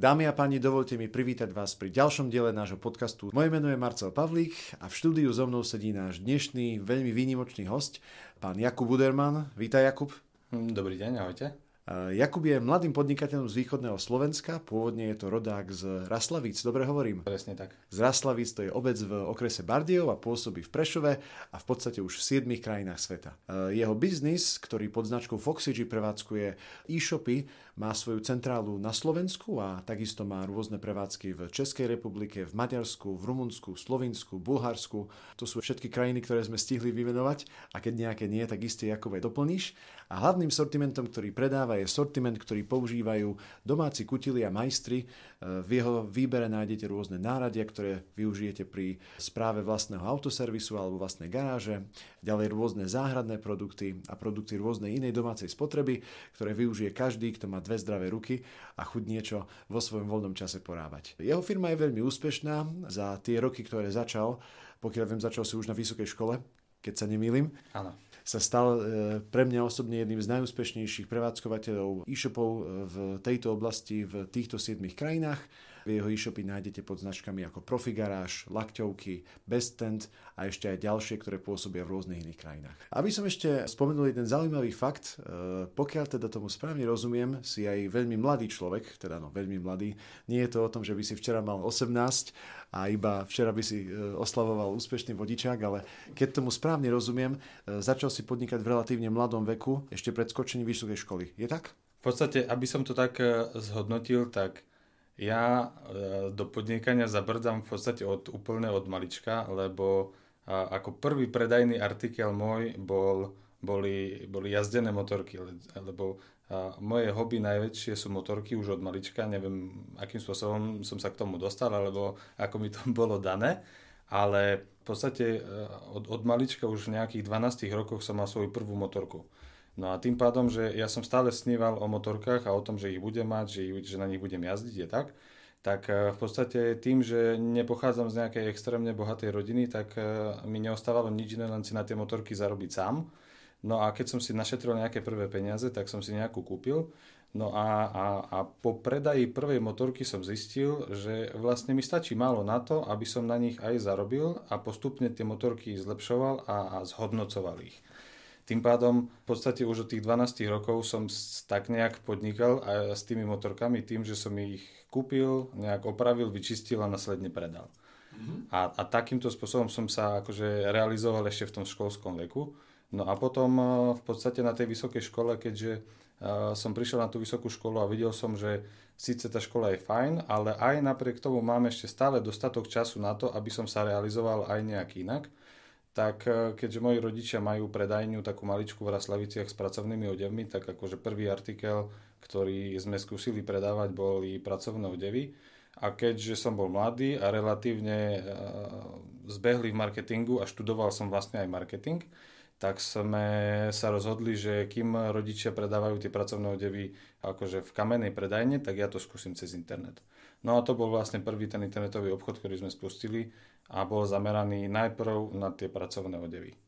Dámy a páni, dovolte mi privítať vás pri ďalšom diele nášho podcastu. Moje meno je Marcel Pavlík a v štúdiu so mnou sedí náš dnešný veľmi výnimočný host, pán Jakub Buderman. Vítaj Jakub. Hm, dobrý deň, ahojte. Jakub je mladým podnikateľom z východného Slovenska, pôvodne je to rodák z Raslavíc, dobre hovorím? Presne tak. Z Raslavíc to je obec v okrese Bardejov a pôsobí v Prešove a v podstate už v 7 krajinách sveta. Jeho biznis, ktorý pod značkou Foxygy prevádzkuje e-shopy, má svoju centrálu na Slovensku a takisto má rôzne prevádzky v Českej republike, v Maďarsku, v Rumunsku, Slovinsku, Bulharsku. To sú všetky krajiny, ktoré sme stihli vymenovať a keď nejaké nie, tak iste Jakub aj doplníš. A hlavným sortimentom, ktorý predáva, je sortiment, ktorý používajú domáci kutili a majstri. E, v jeho výbere nájdete rôzne náradia, ktoré využijete pri správe vlastného autoservisu alebo vlastnej garáže. Ďalej rôzne záhradné produkty a produkty rôznej inej domácej spotreby, ktoré využije každý, kto má dve zdravé ruky a chuť niečo vo svojom voľnom čase porábať. Jeho firma je veľmi úspešná. Za tie roky, ktoré začal, pokiaľ viem, začal si už na vysokej škole, keď sa nemýlim. Áno sa stal e, pre mňa osobne jedným z najúspešnejších prevádzkovateľov e-shopov e, v tejto oblasti v týchto 7 krajinách. Jeho e-shopy nájdete pod značkami ako Profi Lakťovky, Best Tent a ešte aj ďalšie, ktoré pôsobia v rôznych iných krajinách. Aby som ešte spomenul jeden zaujímavý fakt, e, pokiaľ teda tomu správne rozumiem, si aj veľmi mladý človek, teda no veľmi mladý, nie je to o tom, že by si včera mal 18 a iba včera by si e, oslavoval úspešný vodičák, ale keď tomu správne rozumiem, e, začal si podnikať v relatívne mladom veku, ešte pred skočením vysokej školy. Je tak? V podstate, aby som to tak zhodnotil, tak ja e, do podnikania zabrdzam v podstate od, úplne od malička, lebo ako prvý predajný artikel môj bol, boli, boli jazdené motorky, lebo moje hobby najväčšie sú motorky už od malička, neviem akým spôsobom som sa k tomu dostal, alebo ako mi to bolo dané, ale v podstate e, od, od malička už v nejakých 12 rokoch som mal svoju prvú motorku. No a tým pádom, že ja som stále sníval o motorkách a o tom, že ich budem mať, že, že na nich budem jazdiť, je tak, tak e, v podstate tým, že nepochádzam z nejakej extrémne bohatej rodiny, tak e, mi neostávalo nič iné, len si na tie motorky zarobiť sám. No a keď som si našetril nejaké prvé peniaze, tak som si nejakú kúpil. No a, a, a po predaji prvej motorky som zistil, že vlastne mi stačí málo na to, aby som na nich aj zarobil a postupne tie motorky zlepšoval a, a zhodnocoval ich. Tým pádom v podstate už od tých 12 rokov som tak nejak podnikal a s tými motorkami tým, že som ich kúpil, nejak opravil, vyčistil a následne predal. Mm-hmm. A, a takýmto spôsobom som sa akože realizoval ešte v tom školskom veku. No a potom eh, v podstate na tej vysokej škole, keďže uh, som prišiel na tú vysokú školu a videl som, že síce tá škola je fajn, ale aj napriek tomu mám ešte stále dostatok času na to, aby som sa realizoval aj nejak inak, tak e, keďže moji rodičia majú predajňu takú maličku v Raslaviciach s pracovnými odevmi, tak akože prvý artikel, ktorý sme skúsili predávať, boli pracovné odevy. A keďže som bol mladý a relatívne e, zbehli v marketingu a študoval som vlastne aj marketing, tak sme sa rozhodli, že kým rodičia predávajú tie pracovné odevy akože v kamenej predajne, tak ja to skúsim cez internet. No a to bol vlastne prvý ten internetový obchod, ktorý sme spustili a bol zameraný najprv na tie pracovné odevy.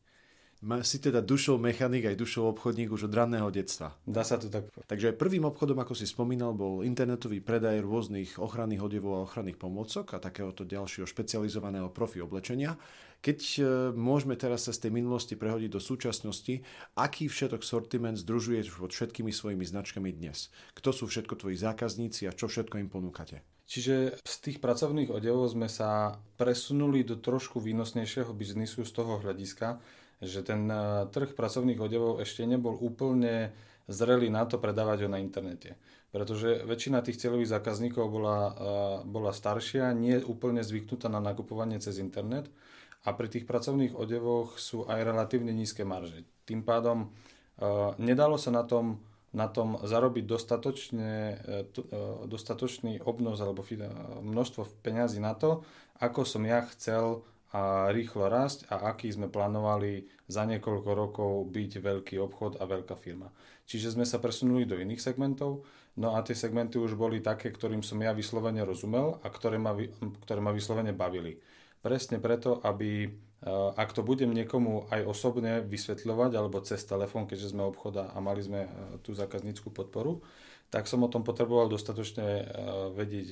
Si teda dušou mechanik aj dušou obchodník už od ranného detstva. Dá sa to tak. Takže prvým obchodom, ako si spomínal, bol internetový predaj rôznych ochranných odevov a ochranných pomôcok a takéhoto ďalšieho špecializovaného profi oblečenia. Keď e, môžeme teraz sa z tej minulosti prehodiť do súčasnosti, aký všetok sortiment združuješ pod všetkými svojimi značkami dnes? Kto sú všetko tvoji zákazníci a čo všetko im ponúkate? Čiže z tých pracovných odevov sme sa presunuli do trošku výnosnejšieho biznisu z toho hľadiska, že ten e, trh pracovných odevov ešte nebol úplne zrelý na to predávať ho na internete. Pretože väčšina tých cieľových zákazníkov bola, e, bola staršia, nie úplne zvyknutá na nakupovanie cez internet a pri tých pracovných odevoch sú aj relatívne nízke marže. Tým pádom e, nedalo sa na tom na tom zarobiť dostatočne, e, e, dostatočný obnos alebo množstvo peňazí na to, ako som ja chcel a rýchlo rásť a aký sme plánovali za niekoľko rokov byť veľký obchod a veľká firma. Čiže sme sa presunuli do iných segmentov, no a tie segmenty už boli také, ktorým som ja vyslovene rozumel a ktoré ma, ktoré ma vyslovene bavili. Presne preto, aby ak to budem niekomu aj osobne vysvetľovať alebo cez telefón, keďže sme obchoda a mali sme eh, tú zákazníckú podporu, tak som o tom potreboval dostatočne eh, vedieť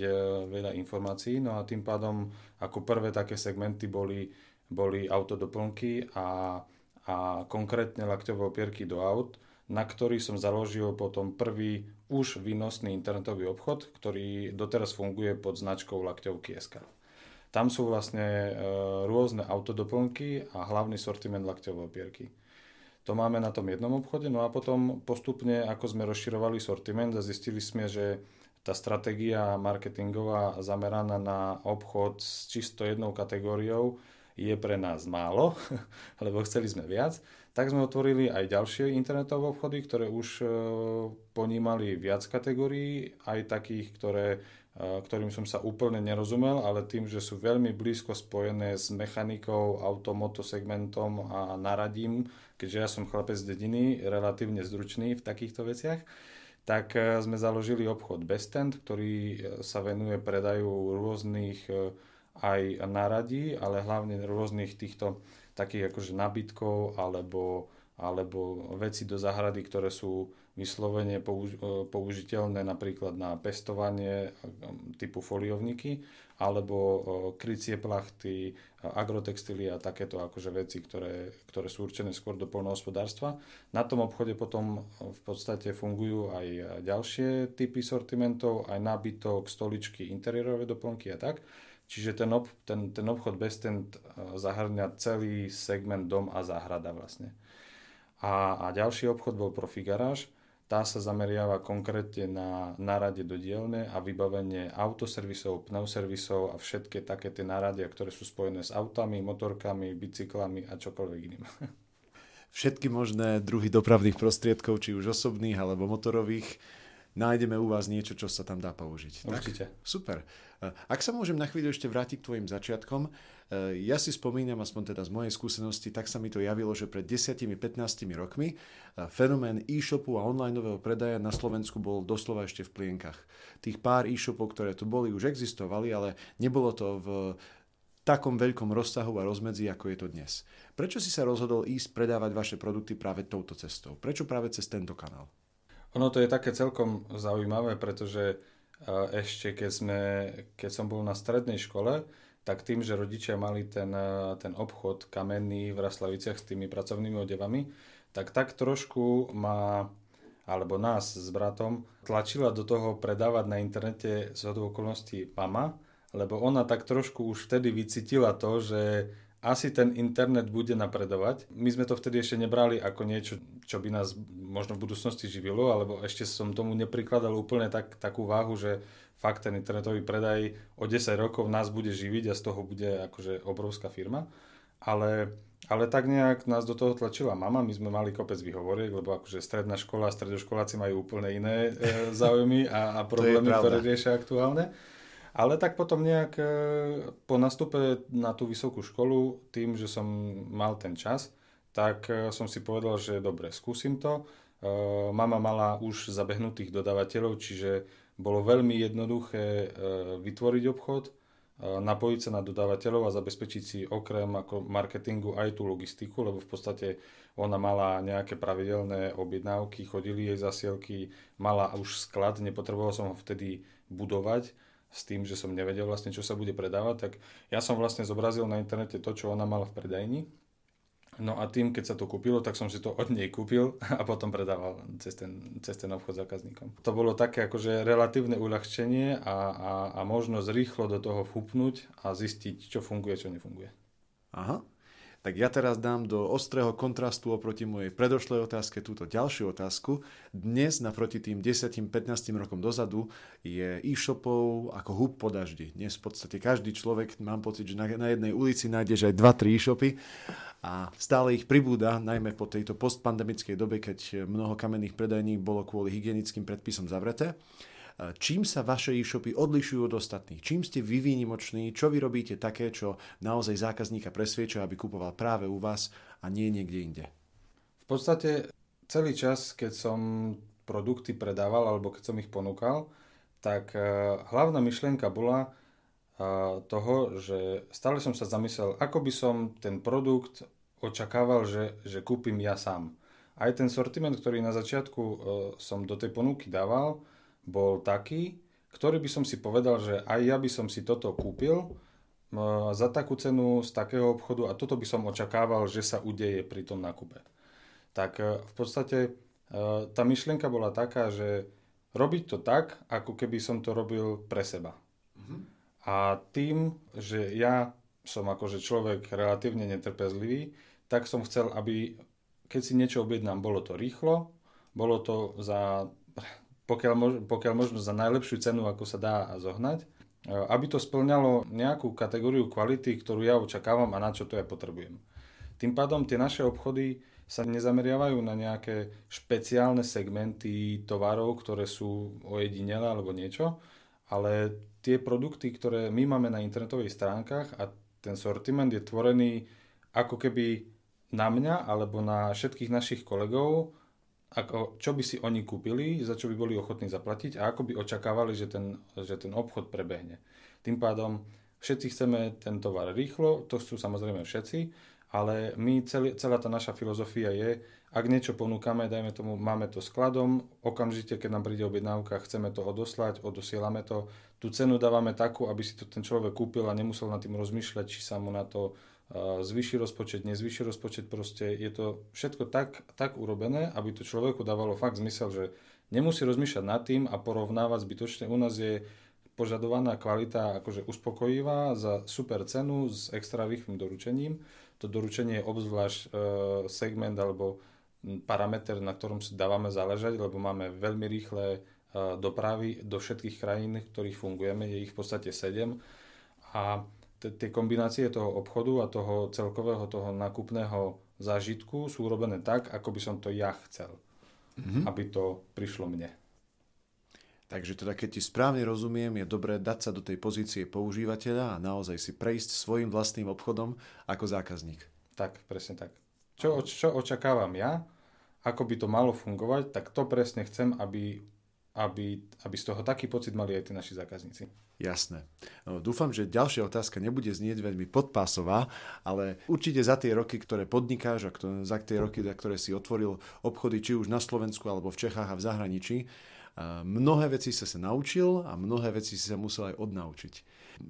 veľa informácií. No a tým pádom ako prvé také segmenty boli, boli autodoplnky a, a konkrétne lakťové opierky do aut, na ktorý som založil potom prvý už výnosný internetový obchod, ktorý doteraz funguje pod značkou lakťovky SK. Tam sú vlastne e, rôzne autodoplnky a hlavný sortiment lakťové opierky. To máme na tom jednom obchode, no a potom postupne, ako sme rozširovali sortiment a zistili sme, že tá stratégia marketingová zameraná na obchod s čisto jednou kategóriou je pre nás málo, lebo chceli sme viac, tak sme otvorili aj ďalšie internetové obchody, ktoré už e, ponímali viac kategórií, aj takých, ktoré ktorým som sa úplne nerozumel, ale tým, že sú veľmi blízko spojené s mechanikou, automoto segmentom a naradím, keďže ja som chlapec z dediny, relatívne zručný v takýchto veciach, tak e, sme založili obchod Bestend, ktorý e, sa venuje predaju rôznych e, aj naradí, ale hlavne rôznych týchto takých akože nabytkov alebo, alebo veci do zahrady, ktoré sú vyslovene e, použiteľné napríklad na pestovanie e, typu foliovníky alebo e, krycie plachty, agrotextily a takéto akože veci, ktoré, ktoré sú určené skôr do polnohospodárstva. Na tom obchode potom v podstate fungujú aj ďalšie typy sortimentov, aj nábytok, stoličky, interiérové doplnky a tak. Čiže ten, ob, ten, ten obchod Best End zahrňa celý segment dom a záhrada vlastne. A, a ďalší obchod bol Profi Garage, tá sa zameriava konkrétne na nárade do dielne a vybavenie autoservisov, pneuservisov a všetky také tie náradia, ktoré sú spojené s autami, motorkami, bicyklami a čokoľvek iným. Všetky možné druhy dopravných prostriedkov, či už osobných alebo motorových, nájdeme u vás niečo, čo sa tam dá použiť. Určite. Tak? Super. Ak sa môžem na chvíľu ešte vrátiť k tvojim začiatkom, e, ja si spomínam, aspoň teda z mojej skúsenosti, tak sa mi to javilo, že pred 10-15 rokmi e, fenomén e-shopu a onlineového predaja na Slovensku bol doslova ešte v plienkach. Tých pár e-shopov, ktoré tu boli, už existovali, ale nebolo to v takom veľkom rozsahu a rozmedzi, ako je to dnes. Prečo si sa rozhodol ísť predávať vaše produkty práve touto cestou? Prečo práve cez tento kanál? Ono to je také celkom zaujímavé, pretože ešte keď, sme, keď som bol na strednej škole, tak tým, že rodičia mali ten, ten obchod kamenný v Raslaviciach s tými pracovnými odevami, tak tak trošku ma, alebo nás s bratom, tlačila do toho predávať na internete z okolností mama, lebo ona tak trošku už vtedy vycítila to, že asi ten internet bude napredovať. My sme to vtedy ešte nebrali ako niečo, čo by nás možno v budúcnosti živilo, alebo ešte som tomu neprikladal úplne tak, takú váhu, že fakt ten internetový predaj o 10 rokov nás bude živiť a z toho bude akože obrovská firma. Ale, ale tak nejak nás do toho tlačila mama, my sme mali kopec výhovoriek, lebo akože stredná škola, stredoškoláci majú úplne iné e, záujmy a, a problémy, ktoré riešia aktuálne. Ale tak potom nejak e, po nastupe na tú vysokú školu, tým, že som mal ten čas, tak e, som si povedal, že dobre, skúsim to. E, mama mala už zabehnutých dodávateľov, čiže bolo veľmi jednoduché vytvoriť obchod, napojiť sa na dodávateľov a zabezpečiť si okrem ako marketingu aj tú logistiku, lebo v podstate ona mala nejaké pravidelné objednávky, chodili jej zasielky, mala už sklad, nepotreboval som ho vtedy budovať s tým, že som nevedel vlastne, čo sa bude predávať, tak ja som vlastne zobrazil na internete to, čo ona mala v predajni. No a tým, keď sa to kúpilo, tak som si to od nej kúpil a potom predával cez ten, cez ten obchod zákazníkom. To bolo také akože relatívne uľahčenie a, a, a možnosť rýchlo do toho vhupnúť a zistiť, čo funguje, čo nefunguje. Aha, tak ja teraz dám do ostrého kontrastu oproti mojej predošlej otázke túto ďalšiu otázku. Dnes naproti tým 10-15 rokom dozadu je e-shopov ako hub po daždi. Dnes v podstate každý človek, mám pocit, že na, na jednej ulici nájdeš aj 2-3 e-shopy a stále ich pribúda, najmä po tejto postpandemickej dobe, keď mnoho kamenných predajní bolo kvôli hygienickým predpisom zavreté. Čím sa vaše e-shopy odlišujú od ostatných? Čím ste vy výnimoční? Čo vy robíte také, čo naozaj zákazníka presvieča, aby kupoval práve u vás a nie niekde inde? V podstate celý čas, keď som produkty predával alebo keď som ich ponúkal, tak e, hlavná myšlienka bola e, toho, že stále som sa zamyslel, ako by som ten produkt očakával, že, že kúpim ja sám. Aj ten sortiment, ktorý na začiatku e, som do tej ponuky dával, bol taký, ktorý by som si povedal, že aj ja by som si toto kúpil za takú cenu z takého obchodu a toto by som očakával, že sa udeje pri tom nákupe. Tak v podstate Eh, tá myšlienka bola taká, že robiť to tak, ako keby som to robil pre seba. Uh-huh. A tým, že ja som akože človek relatívne netrpezlivý, tak som chcel, aby keď si niečo objednám, bolo to rýchlo, bolo to za, pokiaľ, pokiaľ možno za najlepšiu cenu, ako sa dá zohnať, eh, aby to splňalo nejakú kategóriu kvality, ktorú ja očakávam a na čo to ja potrebujem. Tým pádom tie naše obchody sa nezameriavajú na nejaké špeciálne segmenty tovarov, ktoré sú ojedinelé alebo niečo, ale tie produkty, ktoré my máme na internetových stránkach a ten sortiment je tvorený ako keby na mňa alebo na všetkých našich kolegov, ako, čo by si oni kúpili, za čo by boli ochotní zaplatiť a ako by očakávali, že ten, že ten obchod prebehne. Tým pádom všetci chceme ten tovar rýchlo, to sú samozrejme všetci, ale my celý, celá tá naša filozofia je, ak niečo ponúkame, dajme tomu, máme to skladom, okamžite, keď nám príde objednávka, chceme to odoslať, odosielame to, tú cenu dávame takú, aby si to ten človek kúpil a nemusel nad tým rozmýšľať, či sa mu na to uh, zvýši rozpočet, nezvýši rozpočet, proste je to všetko tak, tak urobené, aby to človeku dávalo fakt zmysel, že nemusí rozmýšľať nad tým a porovnávať zbytočne. U nás je požadovaná kvalita akože uspokojivá za super cenu s extra rýchlym doručením to doručenie je obzvlášť e, segment alebo parameter, na ktorom si dávame záležať, lebo máme veľmi rýchle e, dopravy do všetkých krajín, v ktorých fungujeme, je ich v podstate 7 a tie kombinácie toho obchodu a toho celkového toho nákupného zážitku sú urobené tak, ako by som to ja chcel, mm-hmm. aby to prišlo mne. Takže teda keď ti správne rozumiem, je dobré dať sa do tej pozície používateľa a naozaj si prejsť svojim vlastným obchodom ako zákazník. Tak, presne tak. Čo, čo očakávam ja, ako by to malo fungovať, tak to presne chcem, aby, aby, aby z toho taký pocit mali aj tí naši zákazníci. Jasné. No, dúfam, že ďalšia otázka nebude znieť veľmi podpásová, ale určite za tie roky, ktoré podnikáš a za tie roky, za ktoré si otvoril obchody či už na Slovensku alebo v Čechách a v zahraničí, Mnohé veci sa sa naučil a mnohé veci si sa musel aj odnaučiť.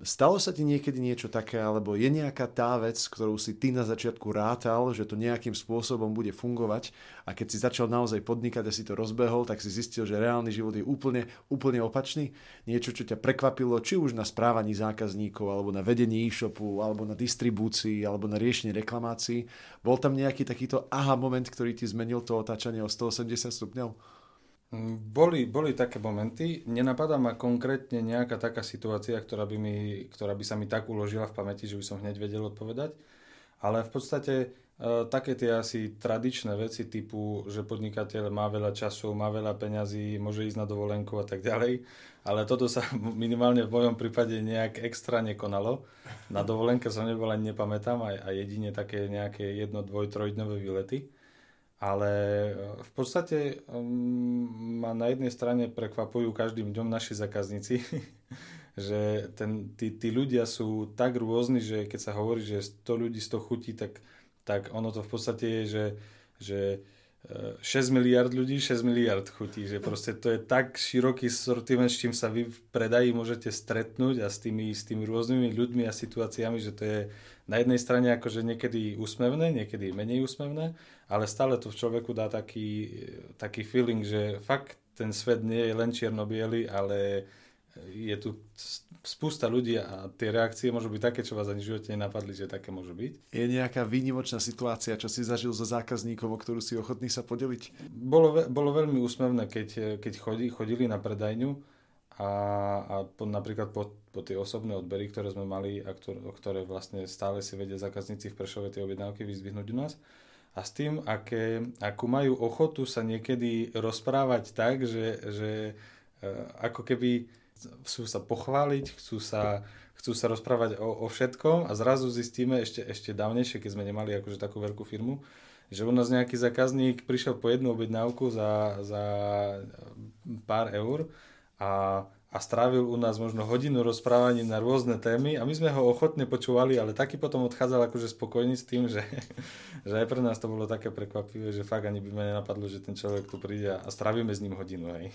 Stalo sa ti niekedy niečo také, alebo je nejaká tá vec, ktorú si ty na začiatku rátal, že to nejakým spôsobom bude fungovať a keď si začal naozaj podnikať a si to rozbehol, tak si zistil, že reálny život je úplne, úplne opačný? Niečo, čo ťa prekvapilo, či už na správaní zákazníkov, alebo na vedení e-shopu, alebo na distribúcii, alebo na riešenie reklamácií. Bol tam nejaký takýto aha moment, ktorý ti zmenil to otáčanie o 180 stupňov? Boli, boli také momenty, nenapadá ma konkrétne nejaká taká situácia, ktorá by, mi, ktorá by sa mi tak uložila v pamäti, že by som hneď vedel odpovedať, ale v podstate e, také tie asi tradičné veci typu, že podnikateľ má veľa času, má veľa peňazí, môže ísť na dovolenku a tak ďalej, ale toto sa minimálne v mojom prípade nejak extra nekonalo. Na dovolenke som nebol ani nepamätám a, a jedine také nejaké jedno, dvoj, trojdňové výlety. Ale e, v podstate um, ma na jednej strane prekvapujú každým dňom naši zákazníci, že ten, tí, tí ľudia sú tak rôzni, že keď sa hovorí, že 100 ľudí 100 chutí, tak, tak ono to v podstate je, že, že 6 e, miliard ľudí, 6 miliard chutí, že proste to je tak široký sortiment, s čím sa vy v predaji môžete stretnúť a s tými, s tými rôznymi ľuďmi a situáciami, že to je na jednej strane akože niekedy úsmevné, niekedy menej úsmevné, ale stále to v človeku dá taký, taký feeling, že fakt ten svet nie je len čierno ale je tu spústa ľudí a tie reakcie môžu byť také, čo vás ani v živote nenapadli, že také môžu byť. Je nejaká výnimočná situácia, čo si zažil so zákazníkom, o ktorú si ochotný sa podeliť? Bolo, bolo veľmi úsmevné, keď, keď chodí, chodili na predajňu a, a po, napríklad po, po tie osobné odbery, ktoré sme mali a ktoré, ktoré vlastne stále si vedia zákazníci v Prešove tie objednávky vyzdvihnúť u nás a s tým, aké, akú majú ochotu sa niekedy rozprávať tak, že, že e, ako keby chcú sa pochváliť, chcú sa, chcú sa rozprávať o, o všetkom a zrazu zistíme ešte, ešte dávnejšie, keď sme nemali akože takú veľkú firmu, že u nás nejaký zákazník prišiel po jednu objednávku za, za pár eur a, a strávil u nás možno hodinu rozprávaní na rôzne témy a my sme ho ochotne počúvali, ale taký potom odchádzal akože spokojný s tým, že, že aj pre nás to bolo také prekvapivé, že fakt ani by ma nenapadlo, že ten človek tu príde a strávime s ním hodinu. Hej.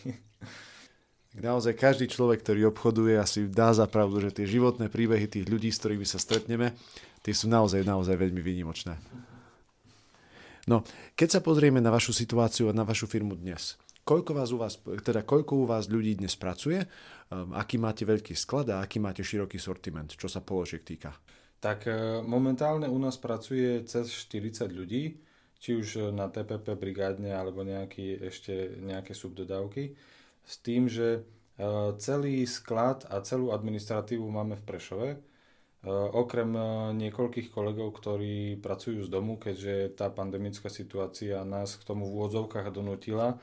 Naozaj každý človek, ktorý obchoduje, asi dá za pravdu, že tie životné príbehy tých ľudí, s ktorými sa stretneme, tie sú naozaj, naozaj veľmi výnimočné. No, keď sa pozrieme na vašu situáciu a na vašu firmu dnes, Koľko, vás u vás, teda koľko u vás ľudí dnes pracuje, um, aký máte veľký sklad a aký máte široký sortiment, čo sa položiek týka? Tak e, momentálne u nás pracuje cez 40 ľudí, či už na TPP brigádne alebo nejaký, ešte nejaké subdodávky, s tým, že e, celý sklad a celú administratívu máme v Prešove, e, okrem niekoľkých kolegov, ktorí pracujú z domu, keďže tá pandemická situácia nás k tomu v úvodzovkách donutila,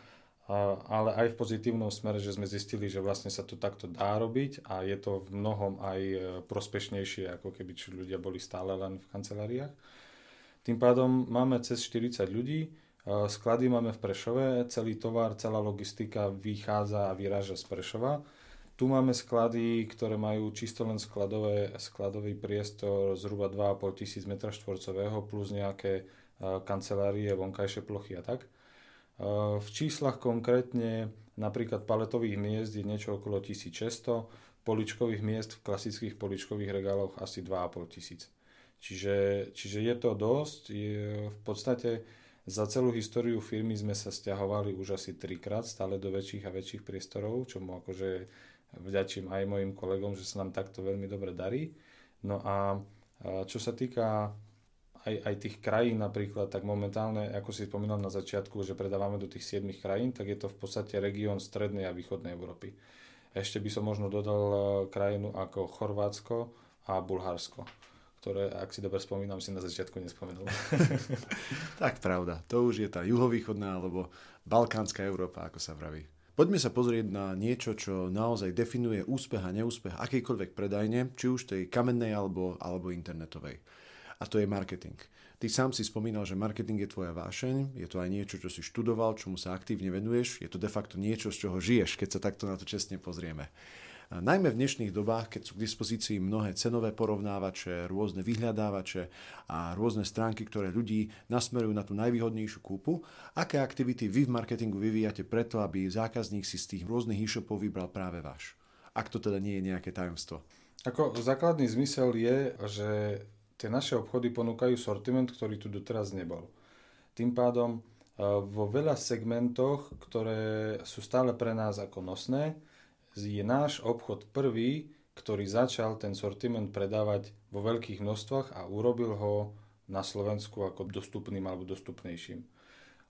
ale aj v pozitívnom smere, že sme zistili, že vlastne sa to takto dá robiť a je to v mnohom aj e, prospešnejšie, ako keby ľudia boli stále len v kanceláriách. Tým pádom máme cez 40 ľudí, e, sklady máme v Prešove, celý tovar, celá logistika vychádza a vyráža z Prešova. Tu máme sklady, ktoré majú čisto len skladové, skladový priestor zhruba 2,5 tisíc m štvorcového plus nejaké e, kancelárie, vonkajšie plochy a tak. V číslach konkrétne napríklad paletových miest je niečo okolo 1600, poličkových miest v klasických poličkových regáloch asi 2,5 tisíc. Čiže, čiže je to dosť. Je, v podstate za celú históriu firmy sme sa stiahovali už asi trikrát stále do väčších a väčších priestorov, čo mu akože vďačím aj mojim kolegom, že sa nám takto veľmi dobre darí. No a čo sa týka aj, aj tých krajín napríklad, tak momentálne, ako si spomínal na začiatku, že predávame do tých 7 krajín, tak je to v podstate región strednej a východnej Európy. Ešte by som možno dodal e, krajinu ako Chorvátsko a Bulharsko ktoré, ak si dobre spomínam, si na začiatku nespomenul. tak pravda, to už je tá juhovýchodná alebo balkánska Európa, ako sa vraví. Poďme sa pozrieť na niečo, čo naozaj definuje úspech a neúspech akýkoľvek predajne, či už tej kamennej alebo, alebo internetovej a to je marketing. Ty sám si spomínal, že marketing je tvoja vášeň, je to aj niečo, čo si študoval, čomu sa aktívne venuješ, je to de facto niečo, z čoho žiješ, keď sa takto na to čestne pozrieme. Najmä v dnešných dobách, keď sú k dispozícii mnohé cenové porovnávače, rôzne vyhľadávače a rôzne stránky, ktoré ľudí nasmerujú na tú najvýhodnejšiu kúpu, aké aktivity vy v marketingu vyvíjate preto, aby zákazník si z tých rôznych e-shopov vybral práve váš? Ak to teda nie je nejaké tajomstvo. Ako základný zmysel je, že tie naše obchody ponúkajú sortiment, ktorý tu doteraz nebol. Tým pádom e, vo veľa segmentoch, ktoré sú stále pre nás ako nosné, je náš obchod prvý, ktorý začal ten sortiment predávať vo veľkých množstvách a urobil ho na Slovensku ako dostupným alebo dostupnejším.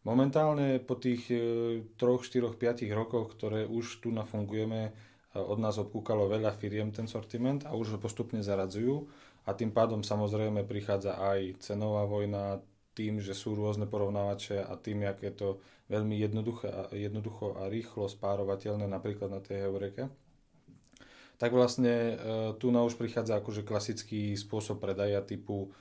Momentálne po tých 3, 4, 5 rokoch, ktoré už tu nafungujeme, e, od nás obkúkalo veľa firiem ten sortiment a už ho postupne zaradzujú a tým pádom samozrejme prichádza aj cenová vojna tým, že sú rôzne porovnávače a tým, jak je to veľmi jednoducho a rýchlo spárovateľné napríklad na tej Eureke. Tak vlastne e, tu na už prichádza akože klasický spôsob predaja typu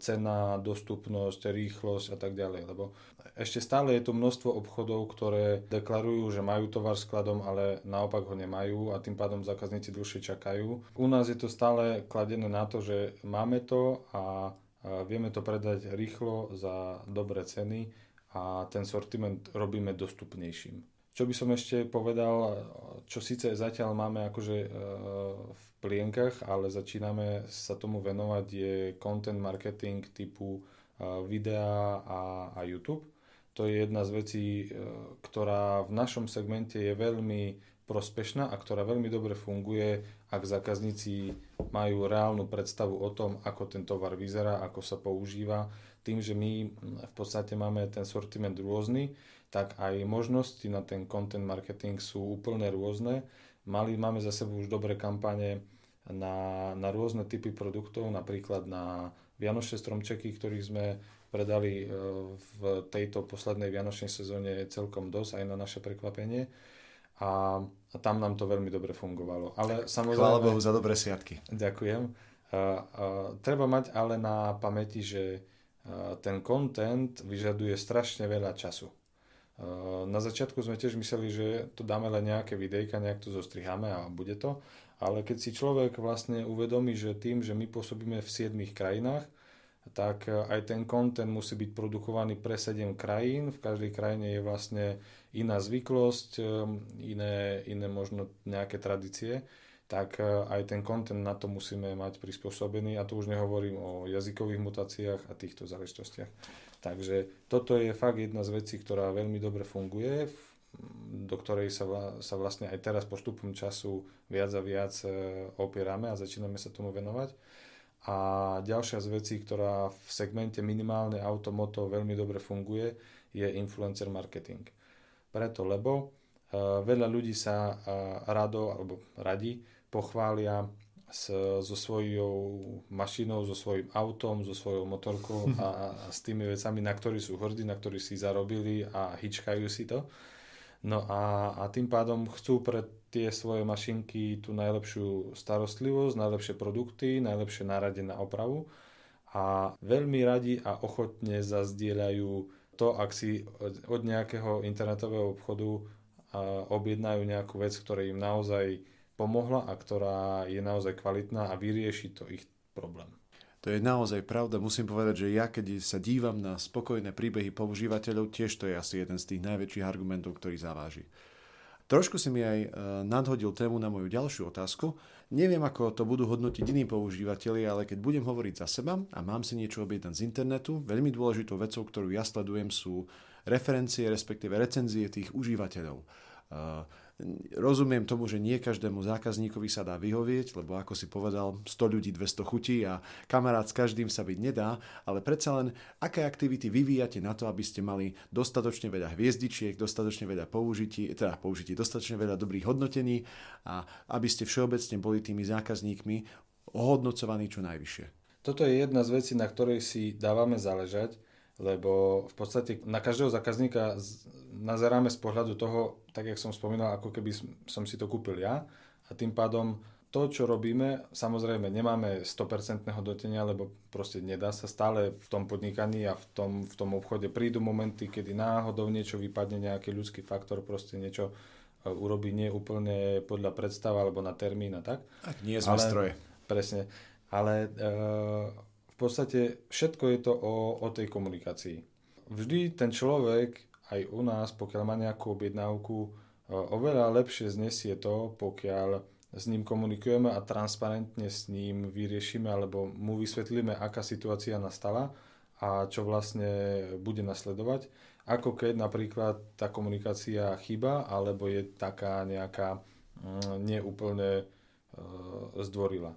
cena, dostupnosť, rýchlosť a tak ďalej. Lebo ešte stále je tu množstvo obchodov, ktoré deklarujú, že majú tovar skladom, ale naopak ho nemajú a tým pádom zákazníci dlhšie čakajú. U nás je to stále kladené na to, že máme to a vieme to predať rýchlo za dobré ceny a ten sortiment robíme dostupnejším. Čo by som ešte povedal, čo síce zatiaľ máme akože e, v plienkach, ale začíname sa tomu venovať, je content marketing typu e, videa a, YouTube. To je jedna z vecí, e, ktorá v našom segmente je veľmi prospešná a ktorá veľmi dobre funguje, ak zákazníci majú reálnu predstavu o tom, ako ten tovar vyzerá, ako sa používa. Tým, že my v podstate máme ten sortiment rôzny, tak aj možnosti na ten content marketing sú úplne rôzne. Mali, máme za sebou už dobré kampane na, na rôzne typy produktov, napríklad na Vianočné stromčeky, ktorých sme predali e, v tejto poslednej Vianočnej sezóne celkom dosť, aj na naše prekvapenie. A, a tam nám to veľmi dobre fungovalo. Ale samozrejme... Chvála Bohu za dobré sviatky. Ďakujem. A, a, treba mať ale na pamäti, že ten content vyžaduje strašne veľa času. Na začiatku sme tiež mysleli, že to dáme len nejaké videjka, nejak to zostriháme a bude to. Ale keď si človek vlastne uvedomí, že tým, že my pôsobíme v 7 krajinách, tak aj ten content musí byť produkovaný pre 7 krajín. V každej krajine je vlastne iná zvyklosť, iné, iné možno nejaké tradície tak aj ten content na to musíme mať prispôsobený a tu už nehovorím o jazykových mutáciách a týchto záležitostiach. Takže toto je fakt jedna z vecí, ktorá veľmi dobre funguje, do ktorej sa, sa vlastne aj teraz postupom času viac a viac e, opierame a začíname sa tomu venovať. A ďalšia z vecí, ktorá v segmente minimálne automoto veľmi dobre funguje, je influencer marketing. Preto, lebo uh, veľa ľudí sa uh, rado alebo radi pochvália s, so svojou mašinou, so svojím autom, so svojou motorkou a, a s tými vecami, na ktorých sú hrdí, na ktorých si zarobili a hyčkajú si to. No a, a tým pádom chcú pre tie svoje mašinky tú najlepšiu starostlivosť, najlepšie produkty, najlepšie nárade na opravu a veľmi radi a ochotne zazdieľajú to, ak si od nejakého internetového obchodu objednajú nejakú vec, ktorá im naozaj pomohla a ktorá je naozaj kvalitná a vyrieši to ich problém. To je naozaj pravda. Musím povedať, že ja keď sa dívam na spokojné príbehy používateľov, tiež to je asi jeden z tých najväčších argumentov, ktorý zaváži. Trošku si mi aj e, nadhodil tému na moju ďalšiu otázku. Neviem, ako to budú hodnotiť iní používateľi, ale keď budem hovoriť za seba a mám si niečo objednať z internetu, veľmi dôležitou vecou, ktorú ja sledujem, sú referencie, respektíve recenzie tých užívateľov. Rozumiem tomu, že nie každému zákazníkovi sa dá vyhovieť, lebo ako si povedal, 100 ľudí, 200 chutí a kamarát s každým sa byť nedá, ale predsa len, aké aktivity vyvíjate na to, aby ste mali dostatočne veľa hviezdičiek, dostatočne veľa použití, teda použití, dostatočne veľa dobrých hodnotení a aby ste všeobecne boli tými zákazníkmi ohodnocovaní čo najvyššie. Toto je jedna z vecí, na ktorej si dávame záležať lebo v podstate na každého zákazníka nazeráme z pohľadu toho, tak jak som spomínal, ako keby som si to kúpil ja a tým pádom to, čo robíme, samozrejme nemáme 100% hodnotenia, lebo proste nedá sa stále v tom podnikaní a v tom, v tom obchode. Prídu momenty, kedy náhodou niečo vypadne, nejaký ľudský faktor, proste niečo e, urobí nie úplne podľa predstav alebo na termín a tak. Ak nie sme stroje. Presne. Ale e, v podstate všetko je to o, o tej komunikácii. Vždy ten človek, aj u nás, pokiaľ má nejakú objednávku, e, oveľa lepšie znesie to, pokiaľ s ním komunikujeme a transparentne s ním vyriešime alebo mu vysvetlíme, aká situácia nastala a čo vlastne bude nasledovať, ako keď napríklad tá komunikácia chyba alebo je taká nejaká mm, neúplne e, zdvorila.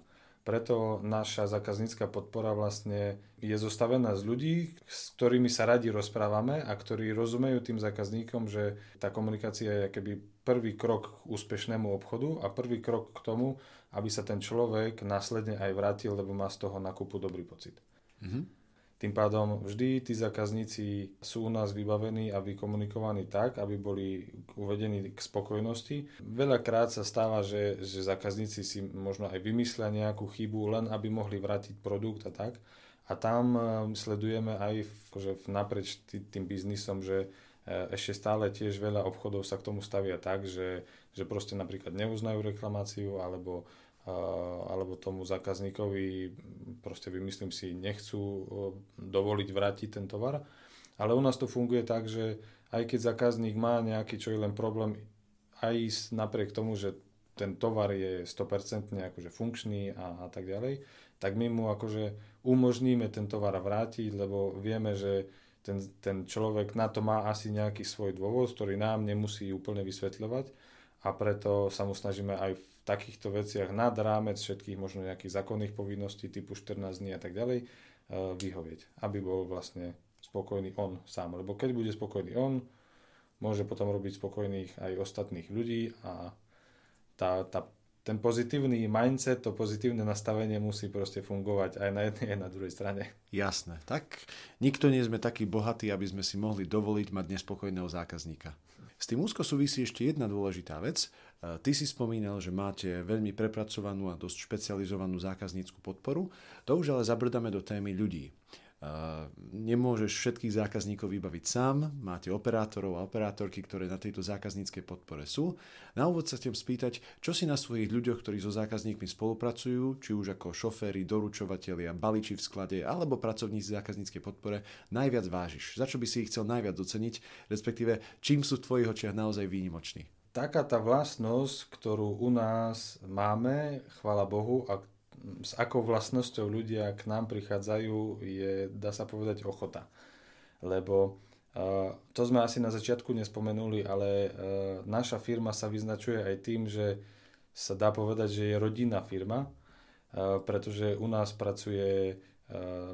Preto naša zákaznícka podpora vlastne je zostavená z ľudí, s ktorými sa radi rozprávame a ktorí rozumejú tým zákazníkom, že tá komunikácia je keby prvý krok k úspešnému obchodu a prvý krok k tomu, aby sa ten človek následne aj vrátil, lebo má z toho nakupu dobrý pocit. Mm-hmm. Tým pádom vždy tí zákazníci sú u nás vybavení a vykomunikovaní tak, aby boli uvedení k spokojnosti. Veľakrát sa stáva, že, že zákazníci si možno aj vymyslia nejakú chybu, len aby mohli vrátiť produkt a tak. A tam e, sledujeme aj akože naprieč tým biznisom, že e, ešte stále tiež veľa obchodov sa k tomu stavia tak, že, že proste napríklad neuznajú reklamáciu alebo alebo tomu zákazníkovi proste vymyslím si, nechcú dovoliť vrátiť ten tovar. Ale u nás to funguje tak, že aj keď zákazník má nejaký čo je len problém, aj napriek tomu, že ten tovar je 100% akože funkčný a, a tak ďalej, tak my mu akože umožníme ten tovar vrátiť, lebo vieme, že ten, ten človek na to má asi nejaký svoj dôvod, ktorý nám nemusí úplne vysvetľovať a preto sa mu snažíme aj v takýchto veciach nad rámec všetkých možno nejakých zákonných povinností typu 14 dní a tak ďalej e, vyhovieť, aby bol vlastne spokojný on sám. Lebo keď bude spokojný on, môže potom robiť spokojných aj ostatných ľudí a tá, tá, ten pozitívny mindset, to pozitívne nastavenie musí proste fungovať aj na jednej, aj na druhej strane. Jasné. Tak nikto nie sme takí bohatí, aby sme si mohli dovoliť mať nespokojného zákazníka. S tým úzko súvisí ešte jedna dôležitá vec. E, ty si spomínal, že máte veľmi prepracovanú a dosť špecializovanú zákaznícku podporu. To už ale zabrdáme do témy ľudí. Nemôžeš všetkých zákazníkov vybaviť sám, máte operátorov a operátorky, ktoré na tejto zákazníckej podpore sú. Na úvod sa chcem spýtať, čo si na svojich ľuďoch, ktorí so zákazníkmi spolupracujú, či už ako šoféry, doručovatelia, baliči v sklade alebo pracovníci zákazníckej podpore, najviac vážiš? Za čo by si ich chcel najviac oceniť, respektíve čím sú v tvojich očiach naozaj výnimoční? taká tá vlastnosť, ktorú u nás máme, chvala Bohu, a s akou vlastnosťou ľudia k nám prichádzajú, je, dá sa povedať, ochota. Lebo uh, to sme asi na začiatku nespomenuli, ale uh, naša firma sa vyznačuje aj tým, že sa dá povedať, že je rodinná firma, uh, pretože u nás pracuje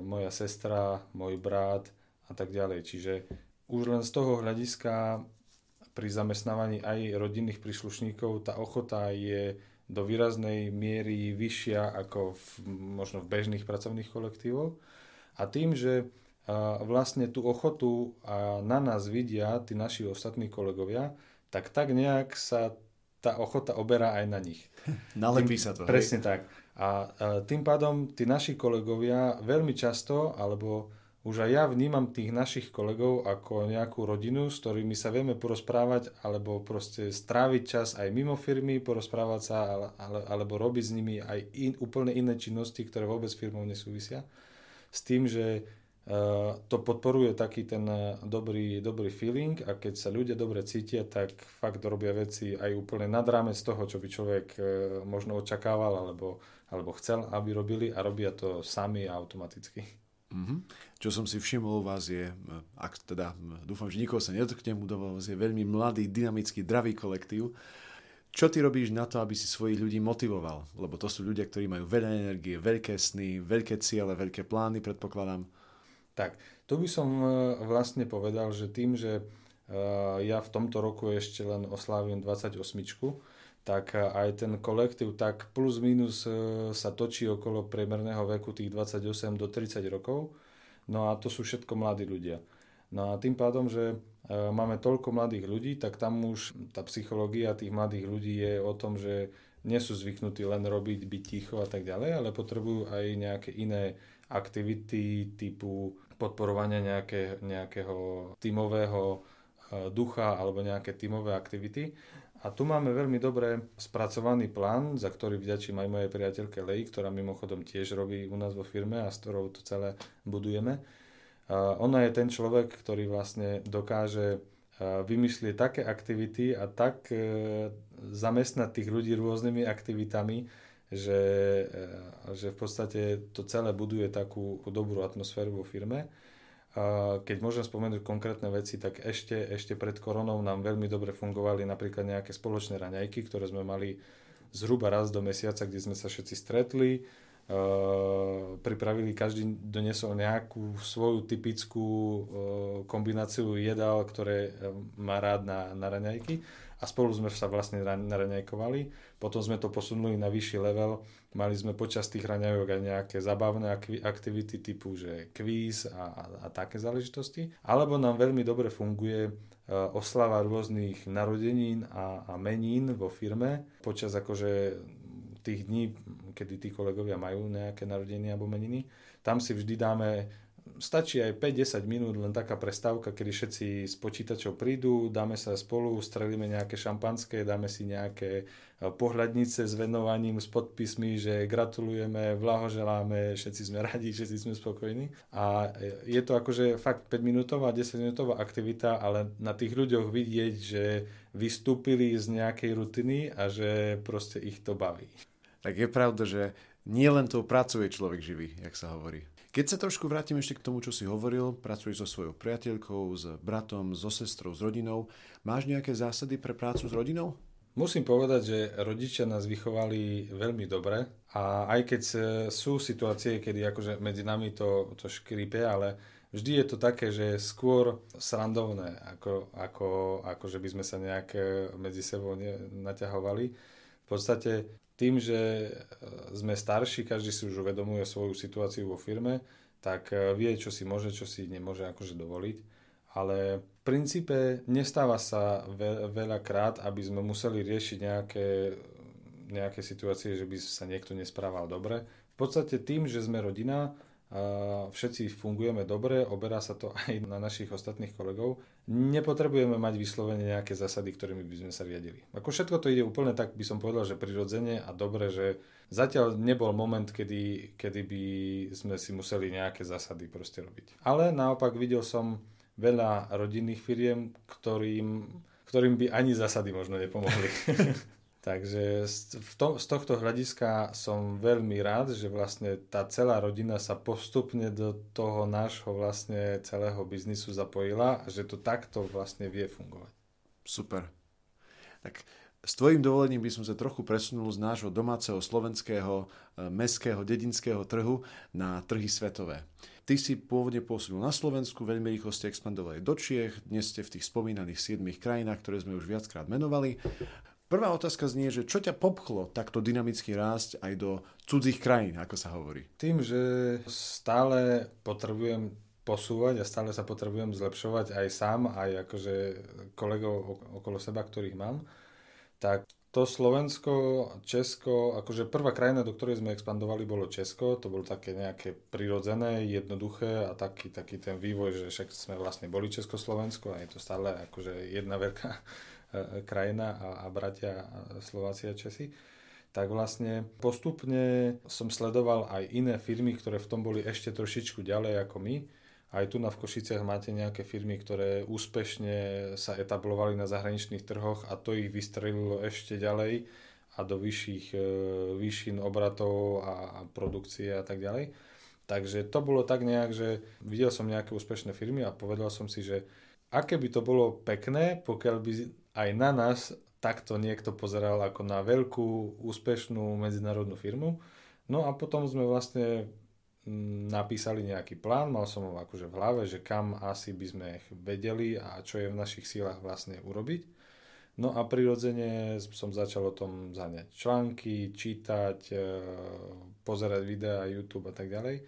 moja sestra, môj brat a tak ďalej. Čiže už len z toho hľadiska pri zamestnávaní aj rodinných príslušníkov tá ochota je do výraznej miery vyššia ako v, možno v bežných pracovných kolektívoch. A tým, že a vlastne tú ochotu a na nás vidia tí naši ostatní kolegovia, tak tak nejak sa tá ochota oberá aj na nich. Nalepí sa to. Presne hej? tak. A, a tým pádom tí naši kolegovia veľmi často, alebo už aj ja vnímam tých našich kolegov ako nejakú rodinu, s ktorými sa vieme porozprávať alebo proste stráviť čas aj mimo firmy, porozprávať sa ale, alebo robiť s nimi aj in, úplne iné činnosti, ktoré vôbec s firmou nesúvisia. S tým, že uh, to podporuje taký ten uh, dobrý, dobrý feeling a keď sa ľudia dobre cítia, tak fakt robia veci aj úplne nad rámec toho, čo by človek uh, možno očakával alebo, alebo chcel, aby robili a robia to sami automaticky. Mm-hmm. Čo som si všimol u vás je, ak teda dúfam, že nikoho sa nedotknem, u vás je veľmi mladý, dynamický, dravý kolektív. Čo ty robíš na to, aby si svojich ľudí motivoval? Lebo to sú ľudia, ktorí majú veľa energie, veľké sny, veľké ciele, veľké plány, predpokladám. Tak, tu by som e, vlastne povedal, že tým, že e, ja v tomto roku ešte len oslávim 28 tak aj ten kolektív tak plus minus e, sa točí okolo priemerného veku tých 28 do 30 rokov. No a to sú všetko mladí ľudia. No a tým pádom, že e, máme toľko mladých ľudí, tak tam už tá psychológia tých mladých ľudí je o tom, že nie sú zvyknutí len robiť, byť ticho a tak ďalej, ale potrebujú aj nejaké iné aktivity typu podporovania nejaké, nejakého tímového e, ducha alebo nejaké tímové aktivity. A tu máme veľmi dobre spracovaný plán, za ktorý vďačím aj mojej priateľke Lej, ktorá mimochodom tiež robí u nás vo firme a s ktorou to celé budujeme. A ona je ten človek, ktorý vlastne dokáže vymyslieť také aktivity a tak e, zamestnať tých ľudí rôznymi aktivitami, že, e, že v podstate to celé buduje takú dobrú atmosféru vo firme. Keď môžem spomenúť konkrétne veci, tak ešte, ešte pred koronou nám veľmi dobre fungovali napríklad nejaké spoločné raňajky, ktoré sme mali zhruba raz do mesiaca, kde sme sa všetci stretli. pripravili, každý donesol nejakú svoju typickú kombináciu jedál, ktoré má rád na, na raňajky a spolu sme sa vlastne naraňajkovali. Potom sme to posunuli na vyšší level. Mali sme počas tých raňajok aj nejaké zabavné aktivity typu, že kvíz a, a, a také záležitosti. Alebo nám veľmi dobre funguje e, oslava rôznych narodenín a, a menín vo firme počas akože tých dní, kedy tí kolegovia majú nejaké narodeniny alebo meniny. Tam si vždy dáme stačí aj 5-10 minút, len taká prestávka, kedy všetci z počítačov prídu, dáme sa spolu, strelíme nejaké šampanské, dáme si nejaké e, pohľadnice s venovaním, s podpismi, že gratulujeme, blahoželáme, všetci sme radi, všetci sme spokojní. A e, je to akože fakt 5 minútová, 10 minútová aktivita, ale na tých ľuďoch vidieť, že vystúpili z nejakej rutiny a že proste ich to baví. Tak je pravda, že nie len tou prácou je človek živý, jak sa hovorí. Keď sa trošku vrátim ešte k tomu, čo si hovoril, pracuješ so svojou priateľkou, s bratom, so sestrou, s rodinou. Máš nejaké zásady pre prácu s rodinou? Musím povedať, že rodičia nás vychovali veľmi dobre a aj keď sú situácie, kedy akože medzi nami to, to škripe, ale vždy je to také, že skôr srandovné, ako, ako, ako že by sme sa nejak medzi sebou ne, naťahovali. V podstate tým, že sme starší, každý si už uvedomuje svoju situáciu vo firme, tak vie, čo si môže, čo si nemôže akože dovoliť. Ale v princípe nestáva sa veľakrát, aby sme museli riešiť nejaké, nejaké situácie, že by sa niekto nesprával dobre. V podstate tým, že sme rodina, všetci fungujeme dobre, oberá sa to aj na našich ostatných kolegov. Nepotrebujeme mať vyslovene nejaké zásady, ktorými by sme sa riadili. Ako všetko to ide úplne tak, by som povedal, že prirodzene a dobre, že zatiaľ nebol moment, kedy, kedy by sme si museli nejaké zásady proste robiť. Ale naopak videl som veľa rodinných firiem, ktorým, ktorým by ani zásady možno nepomohli. Takže z, to, z tohto hľadiska som veľmi rád, že vlastne tá celá rodina sa postupne do toho nášho vlastne celého biznisu zapojila a že to takto vlastne vie fungovať. Super. Tak s tvojim dovolením by som sa trochu presunul z nášho domáceho slovenského, e, meského, dedinského trhu na trhy svetové. Ty si pôvodne pôsobil na Slovensku, veľmi rýchlo ste expandovali do Čiech, dnes ste v tých spomínaných 7 krajinách, ktoré sme už viackrát menovali. Prvá otázka znie, že čo ťa popchlo takto dynamicky rásť aj do cudzích krajín, ako sa hovorí? Tým, že stále potrebujem posúvať a stále sa potrebujem zlepšovať aj sám, aj akože kolegov okolo seba, ktorých mám, tak to Slovensko, Česko, akože prvá krajina, do ktorej sme expandovali, bolo Česko, to bolo také nejaké prirodzené, jednoduché a taký, taký ten vývoj, že však sme vlastne boli Československo a je to stále akože jedna veľká krajina a, a bratia Slováci a Česi, tak vlastne postupne som sledoval aj iné firmy, ktoré v tom boli ešte trošičku ďalej ako my. Aj tu na v Košiciach máte nejaké firmy, ktoré úspešne sa etablovali na zahraničných trhoch a to ich vystrelilo ešte ďalej a do vyšších e, výšin obratov a, a produkcie a tak ďalej. Takže to bolo tak nejak, že videl som nejaké úspešné firmy a povedal som si, že aké by to bolo pekné, pokiaľ by aj na nás takto niekto pozeral ako na veľkú, úspešnú medzinárodnú firmu. No a potom sme vlastne mm, napísali nejaký plán, mal som ho akože v hlave, že kam asi by sme vedeli a čo je v našich sílach vlastne urobiť. No a prirodzene som začal o tom zaňať články, čítať, e, pozerať videá, YouTube a tak ďalej.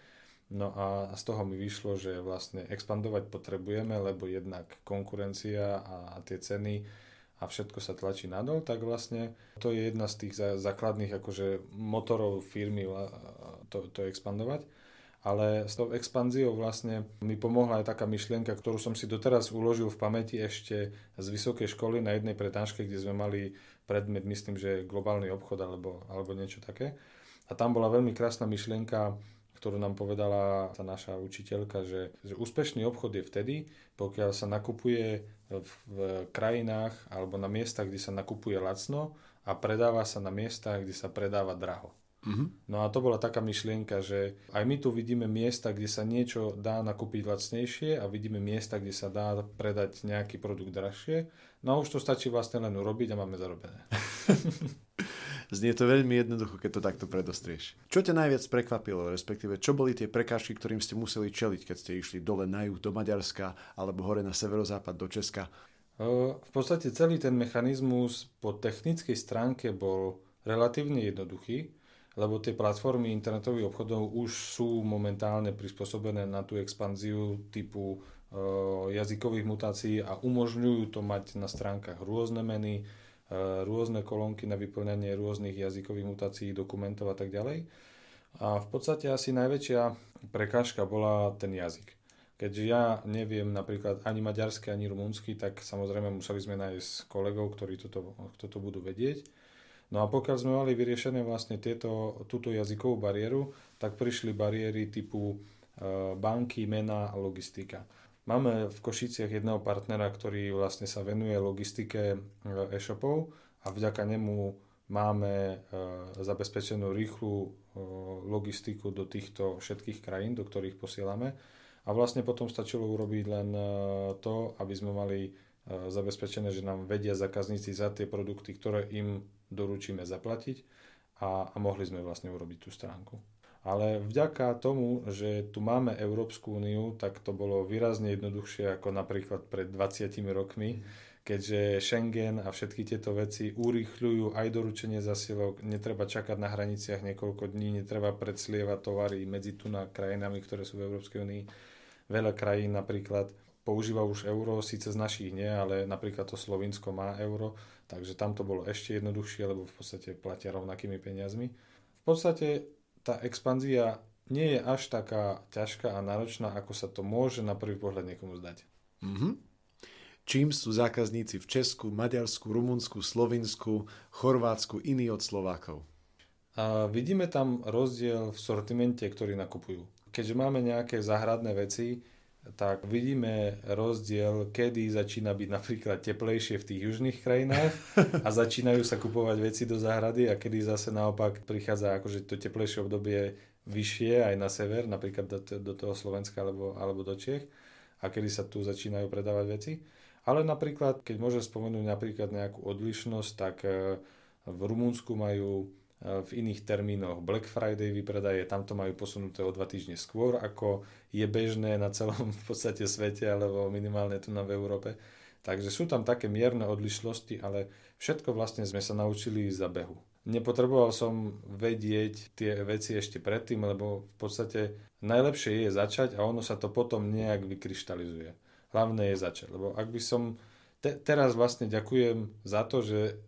No a z toho mi vyšlo, že vlastne expandovať potrebujeme, lebo jednak konkurencia a tie ceny a všetko sa tlačí nadol, tak vlastne to je jedna z tých základných akože motorov firmy to, to expandovať. Ale s tou expanziou vlastne mi pomohla aj taká myšlienka, ktorú som si doteraz uložil v pamäti ešte z vysokej školy na jednej prednáške, kde sme mali predmet, myslím, že globálny obchod alebo, alebo niečo také. A tam bola veľmi krásna myšlienka, ktorú nám povedala tá naša učiteľka, že, že úspešný obchod je vtedy, pokiaľ sa nakupuje v, v krajinách alebo na miestach, kde sa nakupuje lacno a predáva sa na miestach, kde sa predáva draho. Mm-hmm. No a to bola taká myšlienka, že aj my tu vidíme miesta, kde sa niečo dá nakúpiť lacnejšie a vidíme miesta, kde sa dá predať nejaký produkt drahšie. No a už to stačí vlastne len urobiť a máme zarobené. Znie to veľmi jednoducho, keď to takto predostrieš. Čo ťa najviac prekvapilo, respektíve čo boli tie prekážky, ktorým ste museli čeliť, keď ste išli dole na juh do Maďarska alebo hore na severozápad do Česka? V podstate celý ten mechanizmus po technickej stránke bol relatívne jednoduchý, lebo tie platformy internetových obchodov už sú momentálne prispôsobené na tú expanziu typu jazykových mutácií a umožňujú to mať na stránkach rôzne meny, rôzne kolónky na vyplňanie rôznych jazykových mutácií, dokumentov a tak ďalej. A v podstate asi najväčšia prekážka bola ten jazyk. Keďže ja neviem napríklad ani maďarsky, ani rumúnsky, tak samozrejme museli sme nájsť kolegov, ktorí toto, toto budú vedieť. No a pokiaľ sme mali vyriešené vlastne tieto, túto jazykovú bariéru, tak prišli bariéry typu e, banky, mena a logistika. Máme v Košiciach jedného partnera, ktorý vlastne sa venuje logistike e, e-shopov a vďaka nemu máme e, zabezpečenú rýchlu e, logistiku do týchto všetkých krajín, do ktorých posielame. A vlastne potom stačilo urobiť len to, aby sme mali zabezpečené, že nám vedia zákazníci za tie produkty, ktoré im doručíme zaplatiť a, a mohli sme vlastne urobiť tú stránku. Ale vďaka tomu, že tu máme Európsku úniu, tak to bolo výrazne jednoduchšie ako napríklad pred 20 rokmi, keďže Schengen a všetky tieto veci urýchľujú aj doručenie zasilok, netreba čakať na hraniciach niekoľko dní, netreba predslievať tovary medzi tu na krajinami, ktoré sú v Európskej únii. Veľa krajín napríklad používa už euro, síce z našich nie, ale napríklad to Slovinsko má euro, takže tam to bolo ešte jednoduchšie, lebo v podstate platia rovnakými peniazmi. V podstate tá expanzia nie je až taká ťažká a náročná, ako sa to môže na prvý pohľad niekomu zdať. Mm-hmm. Čím sú zákazníci v Česku, Maďarsku, Rumunsku, Slovinsku, Chorvátsku iní od Slovákov? A vidíme tam rozdiel v sortimente, ktorý nakupujú. Keďže máme nejaké záhradné veci, tak vidíme rozdiel, kedy začína byť napríklad teplejšie v tých južných krajinách a začínajú sa kupovať veci do záhrady a kedy zase naopak prichádza akože to teplejšie obdobie vyššie aj na sever, napríklad do, do toho Slovenska alebo, alebo do Čech a kedy sa tu začínajú predávať veci. Ale napríklad, keď môžem spomenúť napríklad nejakú odlišnosť, tak eh, v Rumunsku majú v iných termínoch Black Friday vypredaje, tam to majú posunuté o dva týždne skôr, ako je bežné na celom v podstate svete, alebo minimálne tu na v Európe. Takže sú tam také mierne odlišnosti, ale všetko vlastne sme sa naučili za behu. Nepotreboval som vedieť tie veci ešte predtým, lebo v podstate najlepšie je začať a ono sa to potom nejak vykryštalizuje. Hlavné je začať, lebo ak by som... Te, teraz vlastne ďakujem za to, že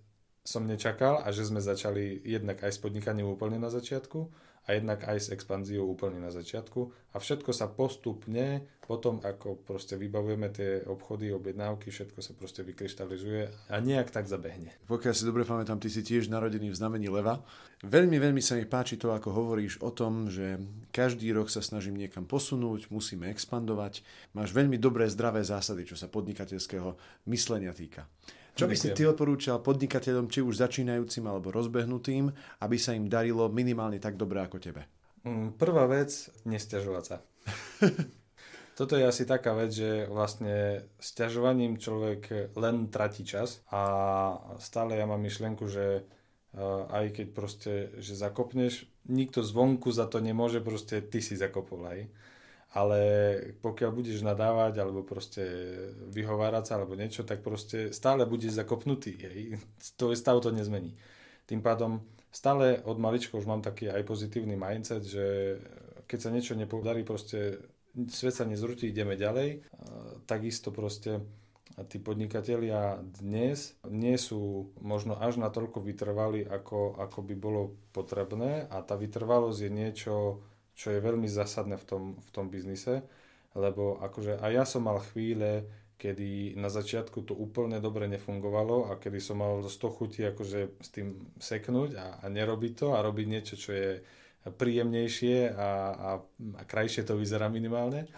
som nečakal a že sme začali jednak aj s podnikaním úplne na začiatku a jednak aj s expanziou úplne na začiatku a všetko sa postupne potom, ako proste vybavujeme tie obchody, objednávky, všetko sa proste vykryštalizuje a nejak tak zabehne. Pokiaľ si dobre pamätám, ty si tiež narodený v znamení leva. Veľmi, veľmi sa mi páči to, ako hovoríš o tom, že každý rok sa snažím niekam posunúť, musíme expandovať. Máš veľmi dobré, zdravé zásady, čo sa podnikateľského myslenia týka. Čo by si ty odporúčal podnikateľom, či už začínajúcim alebo rozbehnutým, aby sa im darilo minimálne tak dobre ako tebe? Mm, prvá vec, nestiažovať sa. Toto je asi taká vec, že vlastne sťažovaním človek len tratí čas a stále ja mám myšlienku, že aj keď proste, že zakopneš, nikto zvonku za to nemôže, proste ty si zakopol, hej ale pokiaľ budeš nadávať alebo proste vyhovárať sa alebo niečo, tak proste stále budeš zakopnutý. Hej. je stav to nezmení. Tým pádom stále od malička už mám taký aj pozitívny mindset, že keď sa niečo nepodarí, proste svet sa nezrutí, ideme ďalej. Takisto proste tí podnikatelia dnes nie sú možno až natoľko vytrvali, ako, ako by bolo potrebné a tá vytrvalosť je niečo, čo je veľmi zásadné v tom, v tom biznise, lebo akože aj ja som mal chvíle, kedy na začiatku to úplne dobre nefungovalo a kedy som mal 100 chutí akože s tým seknúť a, a nerobiť to a robiť niečo, čo je príjemnejšie a, a, a krajšie to vyzerá minimálne.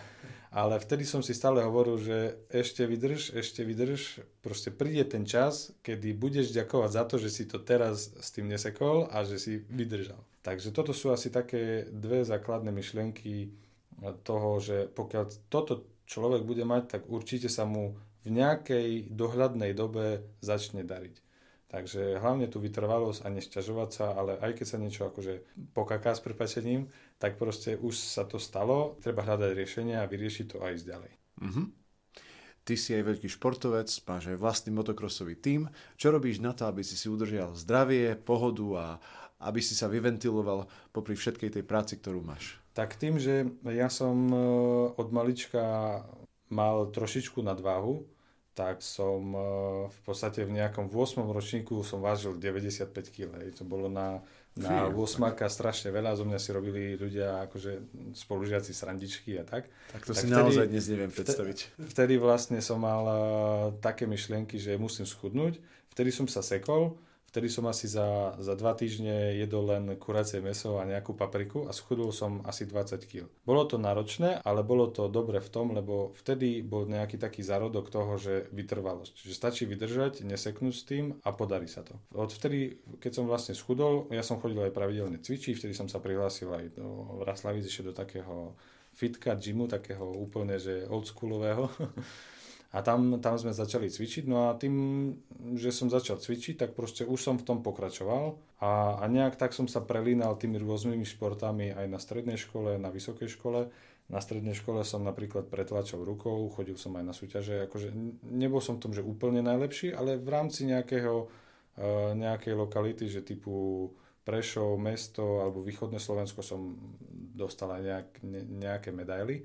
Ale vtedy som si stále hovoril, že ešte vydrž, ešte vydrž, proste príde ten čas, kedy budeš ďakovať za to, že si to teraz s tým nesekol a že si vydržal. Takže toto sú asi také dve základné myšlienky toho, že pokiaľ toto človek bude mať, tak určite sa mu v nejakej dohľadnej dobe začne dariť. Takže hlavne tu vytrvalosť a nesťažovať sa, ale aj keď sa niečo akože pokaká s prepačením, tak proste už sa to stalo, treba hľadať riešenie a vyriešiť to aj ísť ďalej. Mm-hmm. Ty si aj veľký športovec, máš aj vlastný motokrosový tím. Čo robíš na to, aby si si udržal zdravie, pohodu a, aby si sa vyventiloval popri všetkej tej práci, ktorú máš? Tak tým, že ja som e, od malička mal trošičku nadváhu, tak som e, v podstate v nejakom 8. ročníku som vážil 95 kg. To bolo na, na 8 strašne veľa. Zo mňa si robili ľudia, akože spolužiaci srandičky a tak. Tak to tak si vtedy, naozaj dnes neviem predstaviť. Vtedy vlastne som mal uh, také myšlienky, že musím schudnúť. Vtedy som sa sekol Vtedy som asi za, za dva týždne jedol len kuracie meso a nejakú papriku a schudol som asi 20 kg. Bolo to náročné, ale bolo to dobre v tom, lebo vtedy bol nejaký taký zárodok toho, že vytrvalosť. Že stačí vydržať, neseknúť s tým a podarí sa to. Od vtedy, keď som vlastne schudol, ja som chodil aj pravidelne cvičiť, vtedy som sa prihlásil aj do Raslavic, ešte do takého fitka, gymu, takého úplne, že oldschoolového. A tam, tam sme začali cvičiť, no a tým, že som začal cvičiť, tak proste už som v tom pokračoval a, a nejak tak som sa prelínal tými rôznymi športami aj na strednej škole, na vysokej škole. Na strednej škole som napríklad pretlačal rukou, chodil som aj na súťaže, akože nebol som v tom, že úplne najlepší, ale v rámci nejakého, e, nejakej lokality, že typu Prešov, mesto alebo východné Slovensko som dostal aj nejak, ne, nejaké medaily.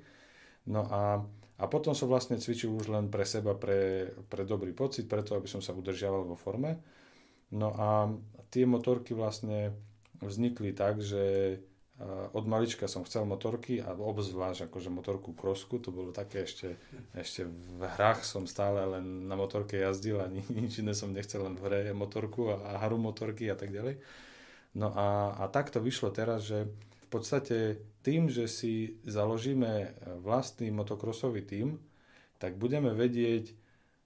No a a potom som vlastne cvičil už len pre seba, pre, pre dobrý pocit, preto aby som sa udržiaval vo forme. No a tie motorky vlastne vznikli tak, že od malička som chcel motorky a obzvlášť akože motorku krosku, to bolo také ešte, ešte v hrách som stále len na motorke jazdil a nič iné som nechcel, len v hre motorku a, a hru motorky a tak ďalej. No a, a tak to vyšlo teraz, že v podstate tým, že si založíme vlastný motokrosový tím, tak budeme vedieť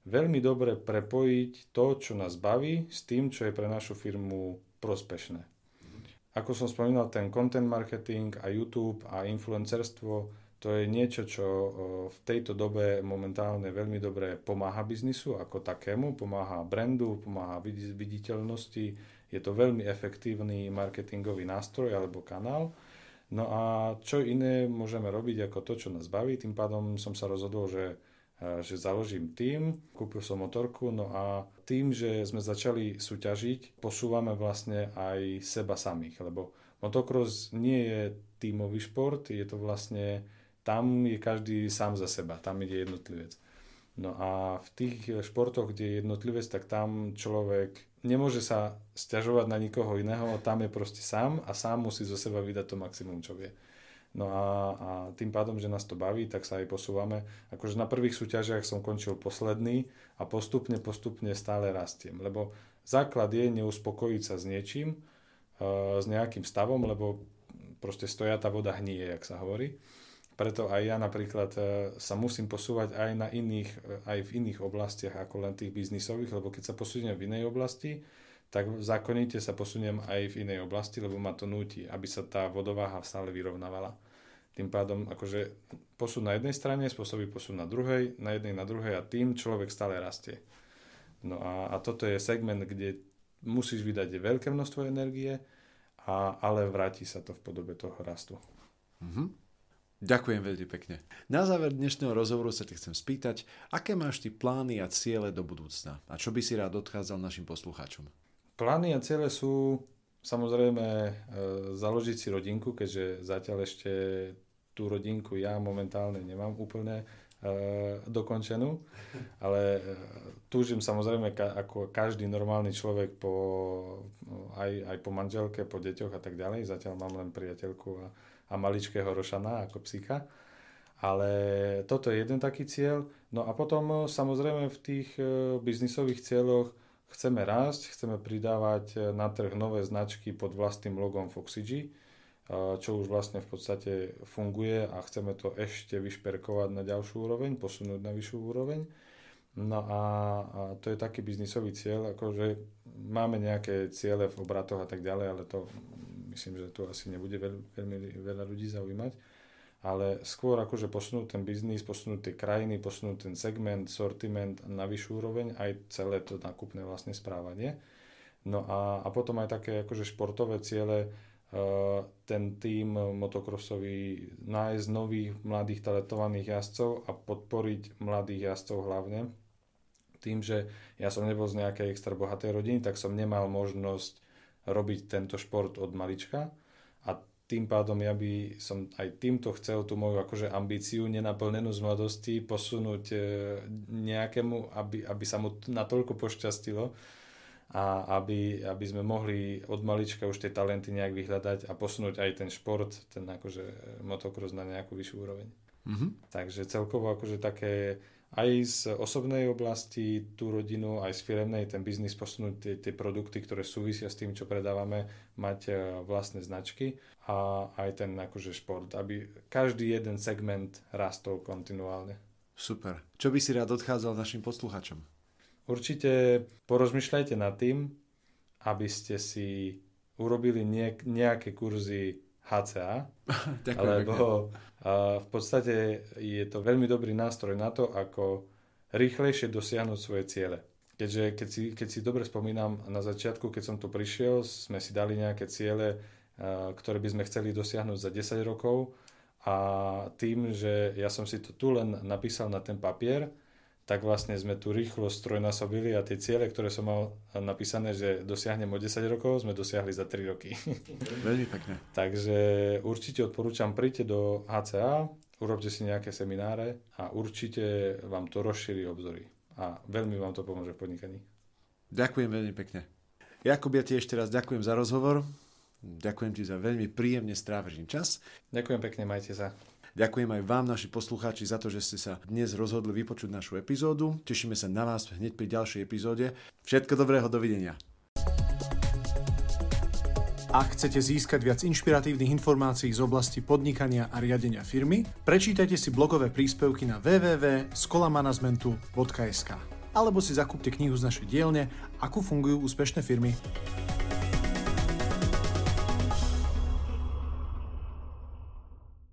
veľmi dobre prepojiť to, čo nás baví, s tým, čo je pre našu firmu prospešné. Ako som spomínal, ten content marketing a YouTube a influencerstvo, to je niečo, čo v tejto dobe momentálne veľmi dobre pomáha biznisu ako takému, pomáha brandu, pomáha viditeľnosti, je to veľmi efektívny marketingový nástroj alebo kanál No a čo iné môžeme robiť ako to, čo nás baví. Tým pádom som sa rozhodol, že, e, že založím tým, kúpil som motorku, no a tým, že sme začali súťažiť, posúvame vlastne aj seba samých, lebo motocross nie je tímový šport, je to vlastne, tam je každý sám za seba, tam ide jednotlivec. No a v tých športoch, kde je jednotlivec, tak tam človek nemôže sa stiažovať na nikoho iného, tam je proste sám a sám musí zo seba vydať to maximum, čo vie. No a, a tým pádom, že nás to baví, tak sa aj posúvame. Akože na prvých súťažiach som končil posledný a postupne, postupne stále rastiem. Lebo základ je neuspokojiť sa s niečím, uh, s nejakým stavom, lebo proste stoja tá voda hníje, jak sa hovorí. Preto aj ja napríklad e, sa musím posúvať aj, na iných, e, aj v iných oblastiach ako len tých biznisových, lebo keď sa posuniem v inej oblasti, tak zákonite sa posuniem aj v inej oblasti, lebo ma to núti, aby sa tá vodováha stále vyrovnávala. Tým pádom akože posun na jednej strane spôsobí posun na druhej, na jednej na druhej a tým človek stále rastie. No a, a toto je segment, kde musíš vydať veľké množstvo energie, a, ale vráti sa to v podobe toho rastu. Mm-hmm. Ďakujem veľmi pekne. Na záver dnešného rozhovoru sa ti chcem spýtať, aké máš ty plány a ciele do budúcna a čo by si rád odchádzal našim poslucháčom? Plány a ciele sú samozrejme e, založiť si rodinku, keďže zatiaľ ešte tú rodinku ja momentálne nemám úplne e, dokončenú, ale e, túžim samozrejme ka, ako každý normálny človek po, aj, aj po manželke, po deťoch a tak ďalej. Zatiaľ mám len priateľku a a maličkého rošana ako psika. Ale toto je jeden taký cieľ. No a potom samozrejme v tých e, biznisových cieľoch chceme rásť, chceme pridávať e, na trh nové značky pod vlastným logom Foxygy, e, čo už vlastne v podstate funguje a chceme to ešte vyšperkovať na ďalšiu úroveň, posunúť na vyššiu úroveň. No a, a to je taký biznisový cieľ, akože máme nejaké ciele v obratoch a tak ďalej, ale to myslím, že to asi nebude veľ, veľmi veľa ľudí zaujímať, ale skôr akože posunúť ten biznis, posunúť tie krajiny, posunúť ten segment, sortiment na vyššiu úroveň, aj celé to nákupné vlastne správanie. No a, a potom aj také akože športové ciele, uh, ten tým motokrosový, nájsť nových mladých talentovaných jazdcov a podporiť mladých jazdcov hlavne. Tým, že ja som nebol z nejakej extra bohatej rodiny, tak som nemal možnosť robiť tento šport od malička a tým pádom ja by som aj týmto chcel tú moju akože ambíciu nenaplnenú z mladosti posunúť e, nejakému, aby, aby sa mu natoľko pošťastilo a aby, aby sme mohli od malička už tie talenty nejak vyhľadať a posunúť aj ten šport, ten akože motocross na nejakú vyššiu úroveň. Mm-hmm. Takže celkovo akože také aj z osobnej oblasti tú rodinu, aj z firemnej ten biznis posunúť tie, tie produkty, ktoré súvisia s tým, čo predávame, mať e, vlastné značky a aj ten akože šport, aby každý jeden segment rastol kontinuálne. Super. Čo by si rád odchádzal našim posluchačom? Určite porozmýšľajte nad tým, aby ste si urobili nejaké kurzy HCA, lebo v podstate je to veľmi dobrý nástroj na to, ako rýchlejšie dosiahnuť svoje ciele. Keďže keď si, keď si dobre spomínam, na začiatku, keď som tu prišiel, sme si dali nejaké ciele, ktoré by sme chceli dosiahnuť za 10 rokov a tým, že ja som si to tu len napísal na ten papier, tak vlastne sme tu rýchlo strojnásobili a tie ciele, ktoré som mal napísané, že dosiahnem o 10 rokov, sme dosiahli za 3 roky. Veľmi pekne. Takže určite odporúčam, príďte do HCA, urobte si nejaké semináre a určite vám to rozšíri obzory. A veľmi vám to pomôže v podnikaní. Ďakujem veľmi pekne. Jakub, ja ti ešte raz ďakujem za rozhovor. Ďakujem ti za veľmi príjemne strávený čas. Ďakujem pekne, majte sa. Ďakujem aj vám, naši poslucháči, za to, že ste sa dnes rozhodli vypočuť našu epizódu. Tešíme sa na vás hneď pri ďalšej epizóde. Všetko dobrého, dovidenia. Ak chcete získať viac inšpiratívnych informácií z oblasti podnikania a riadenia firmy, prečítajte si blogové príspevky na www.skolamanagementu.sk alebo si zakúpte knihu z našej dielne Ako fungujú úspešné firmy.